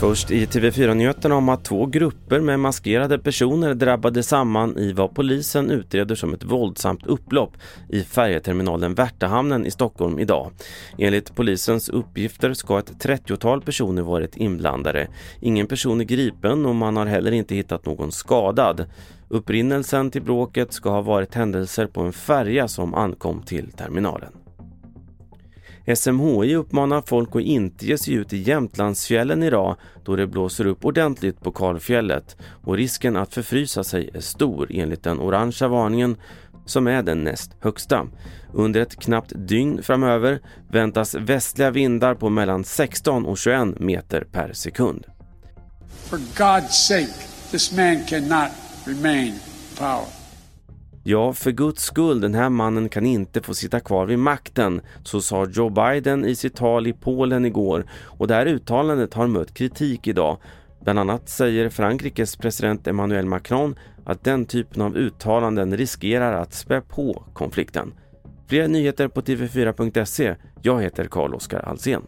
Först i TV4-nyheterna om att två grupper med maskerade personer drabbade samman i vad polisen utreder som ett våldsamt upplopp i färjeterminalen Värtahamnen i Stockholm idag. Enligt polisens uppgifter ska ett 30-tal personer varit inblandade. Ingen person är gripen och man har heller inte hittat någon skadad. Upprinnelsen till bråket ska ha varit händelser på en färja som ankom till terminalen. SMHI uppmanar folk att inte ge sig ut i Jämtlandsfjällen idag då det blåser upp ordentligt på kalfjället och risken att förfrysa sig är stor enligt den orangea varningen som är den näst högsta. Under ett knappt dygn framöver väntas västliga vindar på mellan 16 och 21 meter per sekund. For God's sake, this man cannot remain power. Ja, för guds skull, den här mannen kan inte få sitta kvar vid makten, så sa Joe Biden i sitt tal i Polen igår. Och det här uttalandet har mött kritik idag. Bland annat säger Frankrikes president Emmanuel Macron att den typen av uttalanden riskerar att spä på konflikten. Fler nyheter på tv4.se. Jag heter Carl-Oskar Alsen.